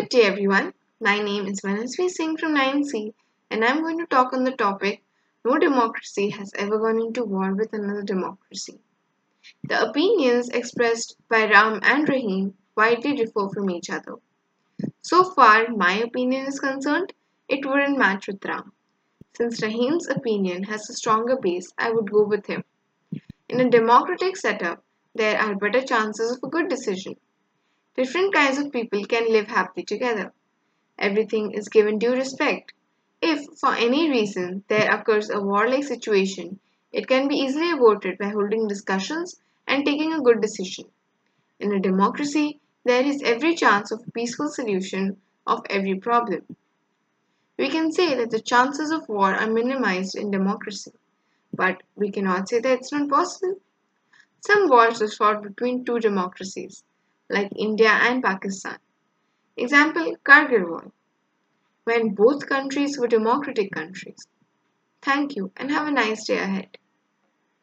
Good day everyone. My name is Manasvi Singh from 9C and I'm going to talk on the topic No democracy has ever gone into war with another democracy. The opinions expressed by Ram and Rahim widely differ from each other. So far, my opinion is concerned, it wouldn't match with Ram. Since Rahim's opinion has a stronger base, I would go with him. In a democratic setup, there are better chances of a good decision. Different kinds of people can live happily together. Everything is given due respect. If, for any reason, there occurs a warlike situation, it can be easily avoided by holding discussions and taking a good decision. In a democracy, there is every chance of a peaceful solution of every problem. We can say that the chances of war are minimized in democracy, but we cannot say that it's not possible. Some wars are fought between two democracies like India and Pakistan. Example Kargil War, when both countries were democratic countries. Thank you and have a nice day ahead.